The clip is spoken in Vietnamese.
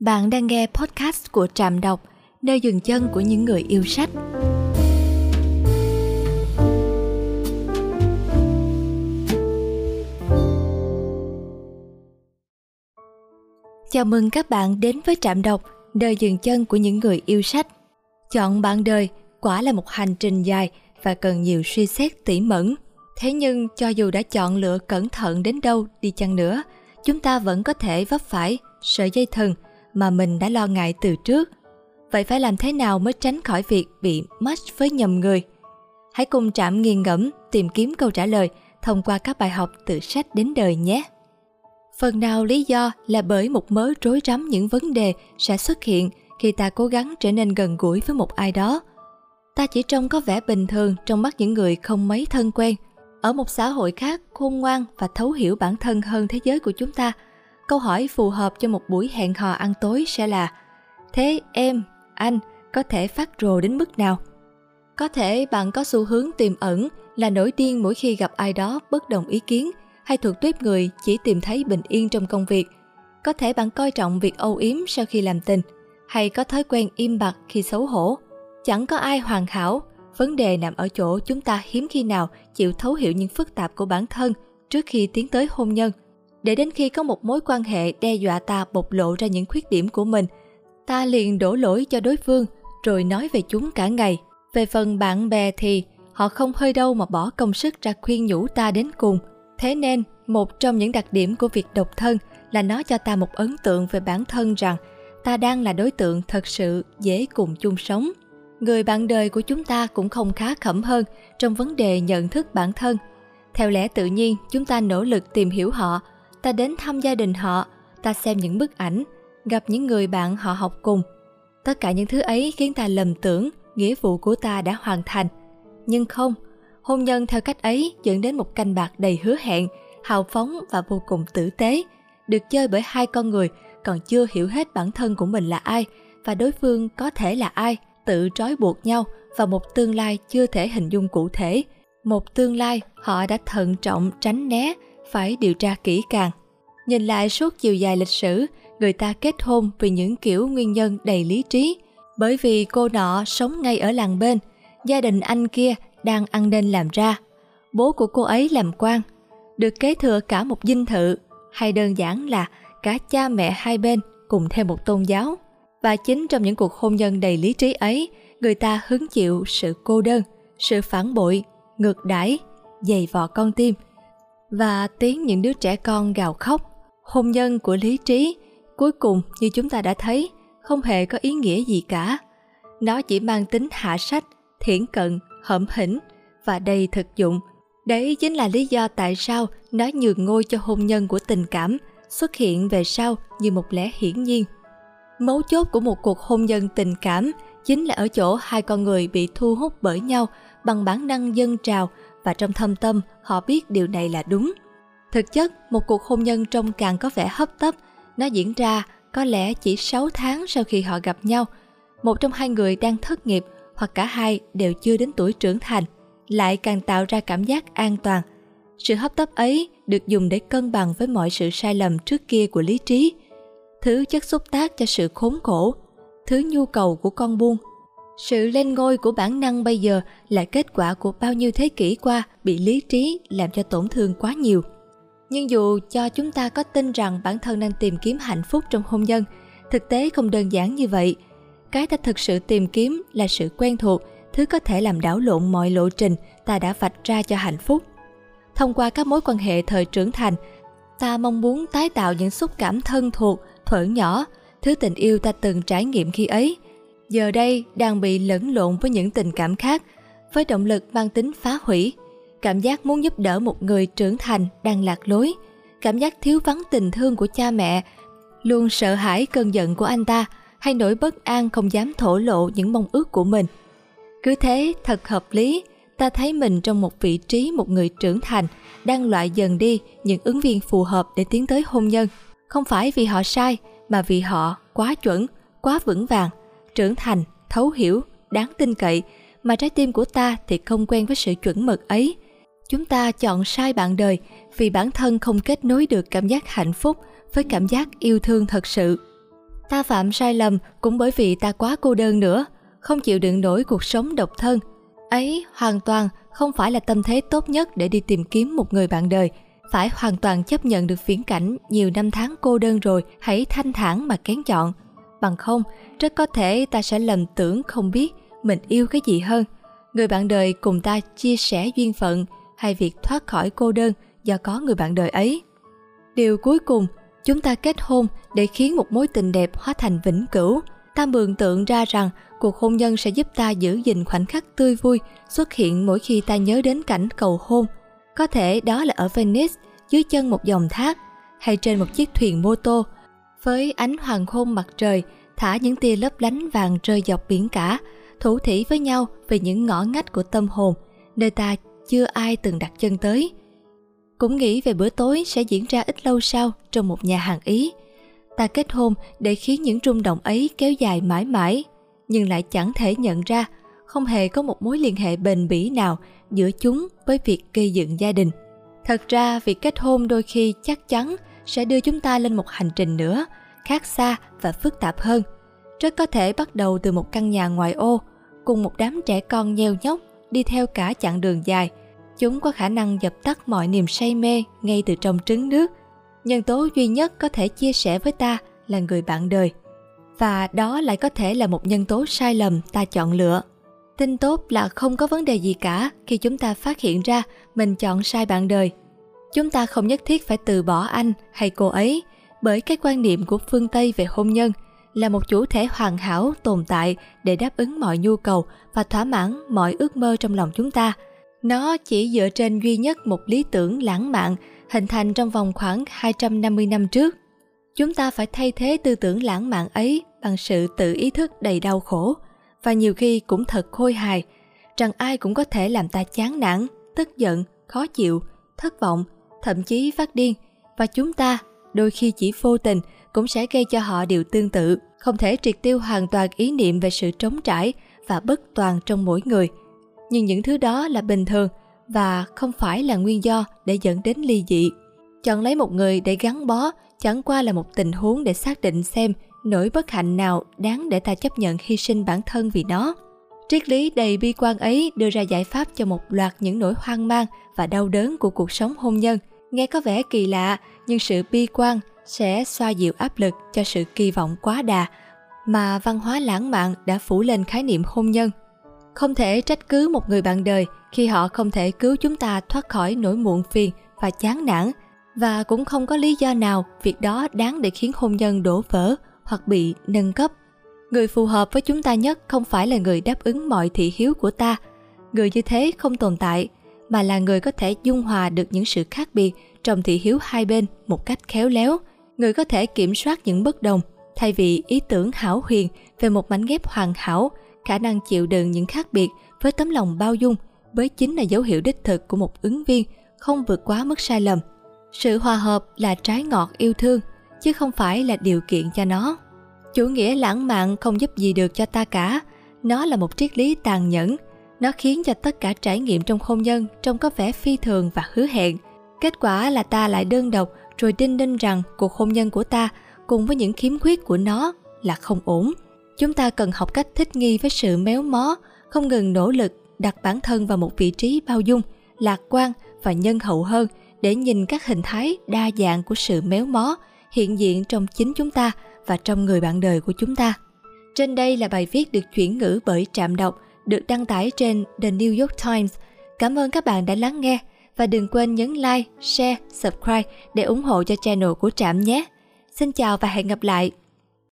Bạn đang nghe podcast của Trạm Đọc, nơi dừng chân của những người yêu sách. Chào mừng các bạn đến với Trạm Đọc, nơi dừng chân của những người yêu sách. Chọn bạn đời quả là một hành trình dài và cần nhiều suy xét tỉ mẩn. Thế nhưng cho dù đã chọn lựa cẩn thận đến đâu đi chăng nữa, chúng ta vẫn có thể vấp phải sợi dây thừng – mà mình đã lo ngại từ trước. Vậy phải làm thế nào mới tránh khỏi việc bị match với nhầm người? Hãy cùng Trạm nghiền ngẫm tìm kiếm câu trả lời thông qua các bài học từ sách đến đời nhé. Phần nào lý do là bởi một mớ rối rắm những vấn đề sẽ xuất hiện khi ta cố gắng trở nên gần gũi với một ai đó. Ta chỉ trông có vẻ bình thường trong mắt những người không mấy thân quen. Ở một xã hội khác khôn ngoan và thấu hiểu bản thân hơn thế giới của chúng ta – Câu hỏi phù hợp cho một buổi hẹn hò ăn tối sẽ là Thế em, anh có thể phát rồ đến mức nào? Có thể bạn có xu hướng tiềm ẩn là nổi điên mỗi khi gặp ai đó bất đồng ý kiến hay thuộc tuyếp người chỉ tìm thấy bình yên trong công việc. Có thể bạn coi trọng việc âu yếm sau khi làm tình hay có thói quen im bặt khi xấu hổ. Chẳng có ai hoàn hảo, vấn đề nằm ở chỗ chúng ta hiếm khi nào chịu thấu hiểu những phức tạp của bản thân trước khi tiến tới hôn nhân – để đến khi có một mối quan hệ đe dọa ta bộc lộ ra những khuyết điểm của mình, ta liền đổ lỗi cho đối phương, rồi nói về chúng cả ngày. Về phần bạn bè thì họ không hơi đâu mà bỏ công sức ra khuyên nhủ ta đến cùng. Thế nên, một trong những đặc điểm của việc độc thân là nó cho ta một ấn tượng về bản thân rằng ta đang là đối tượng thật sự dễ cùng chung sống. Người bạn đời của chúng ta cũng không khá khẩm hơn trong vấn đề nhận thức bản thân. Theo lẽ tự nhiên, chúng ta nỗ lực tìm hiểu họ ta đến thăm gia đình họ, ta xem những bức ảnh, gặp những người bạn họ học cùng. Tất cả những thứ ấy khiến ta lầm tưởng nghĩa vụ của ta đã hoàn thành. Nhưng không, hôn nhân theo cách ấy dẫn đến một canh bạc đầy hứa hẹn, hào phóng và vô cùng tử tế, được chơi bởi hai con người còn chưa hiểu hết bản thân của mình là ai và đối phương có thể là ai, tự trói buộc nhau vào một tương lai chưa thể hình dung cụ thể. Một tương lai họ đã thận trọng tránh né phải điều tra kỹ càng. Nhìn lại suốt chiều dài lịch sử, người ta kết hôn vì những kiểu nguyên nhân đầy lý trí. Bởi vì cô nọ sống ngay ở làng bên, gia đình anh kia đang ăn nên làm ra. Bố của cô ấy làm quan, được kế thừa cả một dinh thự, hay đơn giản là cả cha mẹ hai bên cùng theo một tôn giáo. Và chính trong những cuộc hôn nhân đầy lý trí ấy, người ta hứng chịu sự cô đơn, sự phản bội, ngược đãi, dày vò con tim – và tiếng những đứa trẻ con gào khóc. Hôn nhân của lý trí, cuối cùng như chúng ta đã thấy, không hề có ý nghĩa gì cả. Nó chỉ mang tính hạ sách, thiển cận hậm hỉnh và đầy thực dụng. Đấy chính là lý do tại sao nó nhường ngôi cho hôn nhân của tình cảm xuất hiện về sau như một lẽ hiển nhiên. Mấu chốt của một cuộc hôn nhân tình cảm chính là ở chỗ hai con người bị thu hút bởi nhau bằng bản năng dân trào và trong thâm tâm họ biết điều này là đúng. Thực chất, một cuộc hôn nhân trông càng có vẻ hấp tấp, nó diễn ra có lẽ chỉ 6 tháng sau khi họ gặp nhau. Một trong hai người đang thất nghiệp hoặc cả hai đều chưa đến tuổi trưởng thành, lại càng tạo ra cảm giác an toàn. Sự hấp tấp ấy được dùng để cân bằng với mọi sự sai lầm trước kia của lý trí. Thứ chất xúc tác cho sự khốn khổ, thứ nhu cầu của con buôn sự lên ngôi của bản năng bây giờ là kết quả của bao nhiêu thế kỷ qua bị lý trí làm cho tổn thương quá nhiều. Nhưng dù cho chúng ta có tin rằng bản thân đang tìm kiếm hạnh phúc trong hôn nhân, thực tế không đơn giản như vậy. Cái ta thực sự tìm kiếm là sự quen thuộc, thứ có thể làm đảo lộn mọi lộ trình ta đã vạch ra cho hạnh phúc. Thông qua các mối quan hệ thời trưởng thành, ta mong muốn tái tạo những xúc cảm thân thuộc, thuở nhỏ, thứ tình yêu ta từng trải nghiệm khi ấy – giờ đây đang bị lẫn lộn với những tình cảm khác, với động lực mang tính phá hủy. Cảm giác muốn giúp đỡ một người trưởng thành đang lạc lối, cảm giác thiếu vắng tình thương của cha mẹ, luôn sợ hãi cơn giận của anh ta hay nỗi bất an không dám thổ lộ những mong ước của mình. Cứ thế thật hợp lý, ta thấy mình trong một vị trí một người trưởng thành đang loại dần đi những ứng viên phù hợp để tiến tới hôn nhân. Không phải vì họ sai, mà vì họ quá chuẩn, quá vững vàng trưởng thành, thấu hiểu, đáng tin cậy, mà trái tim của ta thì không quen với sự chuẩn mực ấy. Chúng ta chọn sai bạn đời vì bản thân không kết nối được cảm giác hạnh phúc với cảm giác yêu thương thật sự. Ta phạm sai lầm cũng bởi vì ta quá cô đơn nữa, không chịu đựng nổi cuộc sống độc thân. Ấy hoàn toàn không phải là tâm thế tốt nhất để đi tìm kiếm một người bạn đời. Phải hoàn toàn chấp nhận được viễn cảnh nhiều năm tháng cô đơn rồi hãy thanh thản mà kén chọn. Bằng không, rất có thể ta sẽ lầm tưởng không biết mình yêu cái gì hơn. Người bạn đời cùng ta chia sẻ duyên phận hay việc thoát khỏi cô đơn do có người bạn đời ấy. Điều cuối cùng, chúng ta kết hôn để khiến một mối tình đẹp hóa thành vĩnh cửu. Ta mường tượng ra rằng cuộc hôn nhân sẽ giúp ta giữ gìn khoảnh khắc tươi vui xuất hiện mỗi khi ta nhớ đến cảnh cầu hôn. Có thể đó là ở Venice, dưới chân một dòng thác, hay trên một chiếc thuyền mô tô, với ánh hoàng hôn mặt trời thả những tia lấp lánh vàng rơi dọc biển cả, thủ thỉ với nhau về những ngõ ngách của tâm hồn, nơi ta chưa ai từng đặt chân tới. Cũng nghĩ về bữa tối sẽ diễn ra ít lâu sau trong một nhà hàng Ý. Ta kết hôn để khiến những rung động ấy kéo dài mãi mãi, nhưng lại chẳng thể nhận ra không hề có một mối liên hệ bền bỉ nào giữa chúng với việc gây dựng gia đình. Thật ra việc kết hôn đôi khi chắc chắn sẽ đưa chúng ta lên một hành trình nữa, khác xa và phức tạp hơn. Rất có thể bắt đầu từ một căn nhà ngoại ô, cùng một đám trẻ con nheo nhóc đi theo cả chặng đường dài. Chúng có khả năng dập tắt mọi niềm say mê ngay từ trong trứng nước. Nhân tố duy nhất có thể chia sẻ với ta là người bạn đời. Và đó lại có thể là một nhân tố sai lầm ta chọn lựa. Tin tốt là không có vấn đề gì cả khi chúng ta phát hiện ra mình chọn sai bạn đời. Chúng ta không nhất thiết phải từ bỏ anh hay cô ấy, bởi cái quan niệm của phương Tây về hôn nhân là một chủ thể hoàn hảo, tồn tại để đáp ứng mọi nhu cầu và thỏa mãn mọi ước mơ trong lòng chúng ta. Nó chỉ dựa trên duy nhất một lý tưởng lãng mạn hình thành trong vòng khoảng 250 năm trước. Chúng ta phải thay thế tư tưởng lãng mạn ấy bằng sự tự ý thức đầy đau khổ và nhiều khi cũng thật khôi hài rằng ai cũng có thể làm ta chán nản, tức giận, khó chịu, thất vọng, thậm chí phát điên và chúng ta đôi khi chỉ vô tình cũng sẽ gây cho họ điều tương tự, không thể triệt tiêu hoàn toàn ý niệm về sự trống trải và bất toàn trong mỗi người. Nhưng những thứ đó là bình thường và không phải là nguyên do để dẫn đến ly dị. Chọn lấy một người để gắn bó chẳng qua là một tình huống để xác định xem nỗi bất hạnh nào đáng để ta chấp nhận hy sinh bản thân vì nó. Triết lý đầy bi quan ấy đưa ra giải pháp cho một loạt những nỗi hoang mang và đau đớn của cuộc sống hôn nhân. Nghe có vẻ kỳ lạ, nhưng sự bi quan sẽ xoa dịu áp lực cho sự kỳ vọng quá đà mà văn hóa lãng mạn đã phủ lên khái niệm hôn nhân. Không thể trách cứ một người bạn đời khi họ không thể cứu chúng ta thoát khỏi nỗi muộn phiền và chán nản và cũng không có lý do nào việc đó đáng để khiến hôn nhân đổ vỡ hoặc bị nâng cấp. Người phù hợp với chúng ta nhất không phải là người đáp ứng mọi thị hiếu của ta. Người như thế không tồn tại, mà là người có thể dung hòa được những sự khác biệt trong thị hiếu hai bên một cách khéo léo. Người có thể kiểm soát những bất đồng thay vì ý tưởng hảo huyền về một mảnh ghép hoàn hảo, khả năng chịu đựng những khác biệt với tấm lòng bao dung mới chính là dấu hiệu đích thực của một ứng viên không vượt quá mức sai lầm. Sự hòa hợp là trái ngọt yêu thương, chứ không phải là điều kiện cho nó. Chủ nghĩa lãng mạn không giúp gì được cho ta cả, nó là một triết lý tàn nhẫn. Nó khiến cho tất cả trải nghiệm trong hôn nhân trông có vẻ phi thường và hứa hẹn. Kết quả là ta lại đơn độc rồi đinh đinh rằng cuộc hôn nhân của ta cùng với những khiếm khuyết của nó là không ổn. Chúng ta cần học cách thích nghi với sự méo mó, không ngừng nỗ lực đặt bản thân vào một vị trí bao dung, lạc quan và nhân hậu hơn để nhìn các hình thái đa dạng của sự méo mó hiện diện trong chính chúng ta và trong người bạn đời của chúng ta. Trên đây là bài viết được chuyển ngữ bởi Trạm Đọc, được đăng tải trên The New York Times. Cảm ơn các bạn đã lắng nghe và đừng quên nhấn like, share, subscribe để ủng hộ cho channel của Trạm nhé. Xin chào và hẹn gặp lại!